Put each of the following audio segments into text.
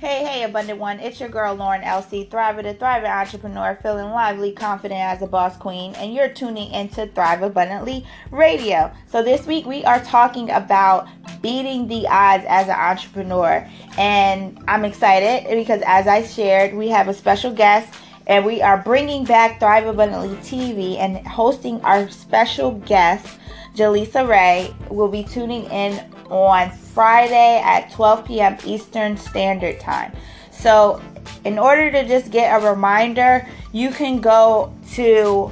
Hey, hey, Abundant One. It's your girl, Lauren LC, Thriver, the Thriving Entrepreneur, feeling lively, confident as a boss queen, and you're tuning into Thrive Abundantly Radio. So, this week we are talking about beating the odds as an entrepreneur. And I'm excited because, as I shared, we have a special guest and we are bringing back Thrive Abundantly TV and hosting our special guest, Jaleesa Ray, will be tuning in on Friday at 12 p.m. Eastern Standard Time. So, in order to just get a reminder, you can go to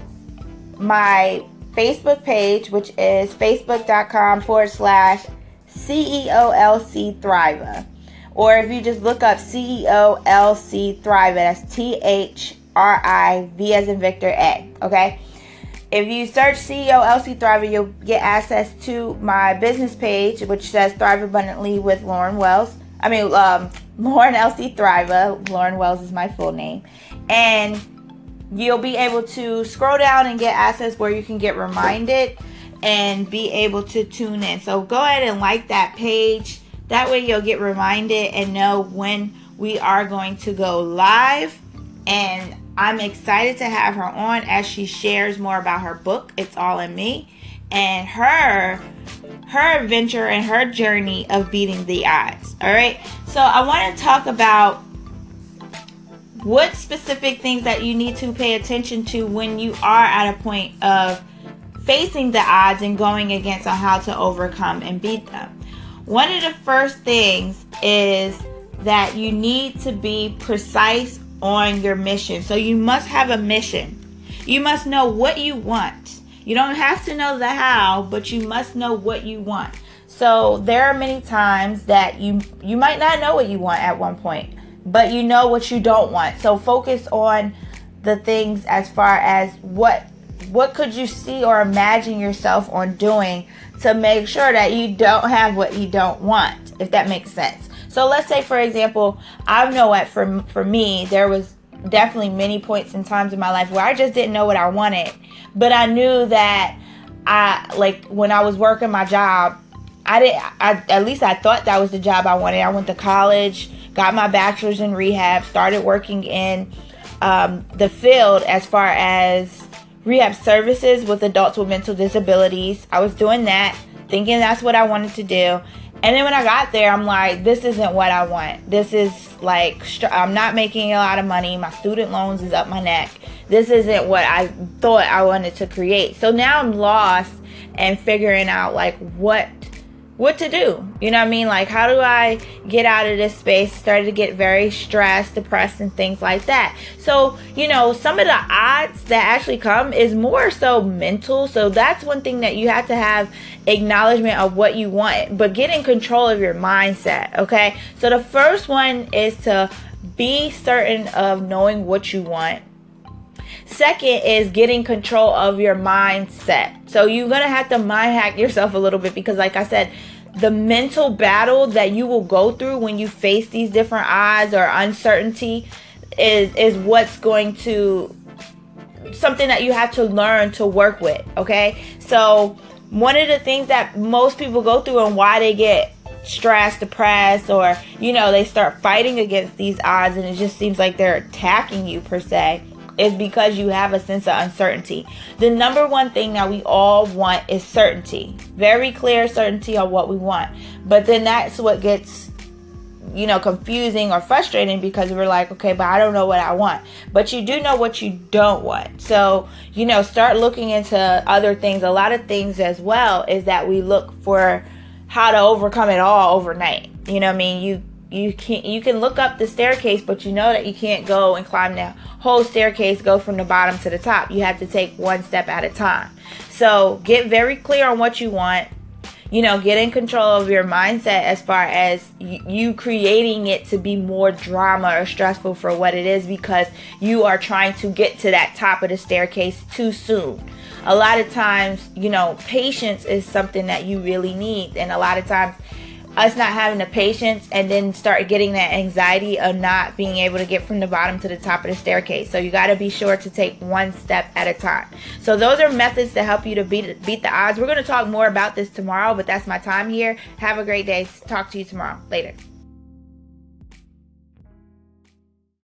my Facebook page, which is facebook.com forward slash CEOLC Thriver. Or if you just look up CEOLC Thriver, that's T H R I V as in Victor A. Okay? If you search CEO LC Thriver, you'll get access to my business page, which says Thrive Abundantly with Lauren Wells. I mean, um, Lauren LC Thriver. Lauren Wells is my full name. And you'll be able to scroll down and get access where you can get reminded and be able to tune in. So go ahead and like that page. That way you'll get reminded and know when we are going to go live. And I'm excited to have her on as she shares more about her book, It's All in Me, and her her adventure and her journey of beating the odds. All right. So I want to talk about what specific things that you need to pay attention to when you are at a point of facing the odds and going against on how to overcome and beat them. One of the first things is that you need to be precise on your mission. So you must have a mission. You must know what you want. You don't have to know the how, but you must know what you want. So there are many times that you you might not know what you want at one point, but you know what you don't want. So focus on the things as far as what what could you see or imagine yourself on doing to make sure that you don't have what you don't want, if that makes sense. So let's say, for example, I know what for for me there was definitely many points and times in my life where I just didn't know what I wanted, but I knew that I like when I was working my job. I did. I at least I thought that was the job I wanted. I went to college, got my bachelor's in rehab, started working in um, the field as far as rehab services with adults with mental disabilities. I was doing that, thinking that's what I wanted to do. And then when I got there, I'm like, this isn't what I want. This is like, I'm not making a lot of money. My student loans is up my neck. This isn't what I thought I wanted to create. So now I'm lost and figuring out like what what to do. You know what I mean? Like, how do I get out of this space? Started to get very stressed, depressed, and things like that. So, you know, some of the odds that actually come is more so mental. So, that's one thing that you have to have acknowledgement of what you want, but get in control of your mindset. Okay. So, the first one is to be certain of knowing what you want. Second is getting control of your mindset. So you're going to have to mind hack yourself a little bit because, like I said, the mental battle that you will go through when you face these different odds or uncertainty is is what's going to something that you have to learn to work with okay so one of the things that most people go through and why they get stressed depressed or you know they start fighting against these odds and it just seems like they're attacking you per se is because you have a sense of uncertainty. The number one thing that we all want is certainty. Very clear certainty on what we want. But then that's what gets you know confusing or frustrating because we're like okay but i don't know what i want but you do know what you don't want so you know start looking into other things a lot of things as well is that we look for how to overcome it all overnight you know i mean you you can you can look up the staircase but you know that you can't go and climb the whole staircase go from the bottom to the top. You have to take one step at a time. So get very clear on what you want. You know get in control of your mindset as far as you creating it to be more drama or stressful for what it is because you are trying to get to that top of the staircase too soon. A lot of times you know patience is something that you really need and a lot of times us not having the patience and then start getting that anxiety of not being able to get from the bottom to the top of the staircase. So you got to be sure to take one step at a time. So those are methods to help you to beat beat the odds. We're going to talk more about this tomorrow, but that's my time here. Have a great day. Talk to you tomorrow. Later.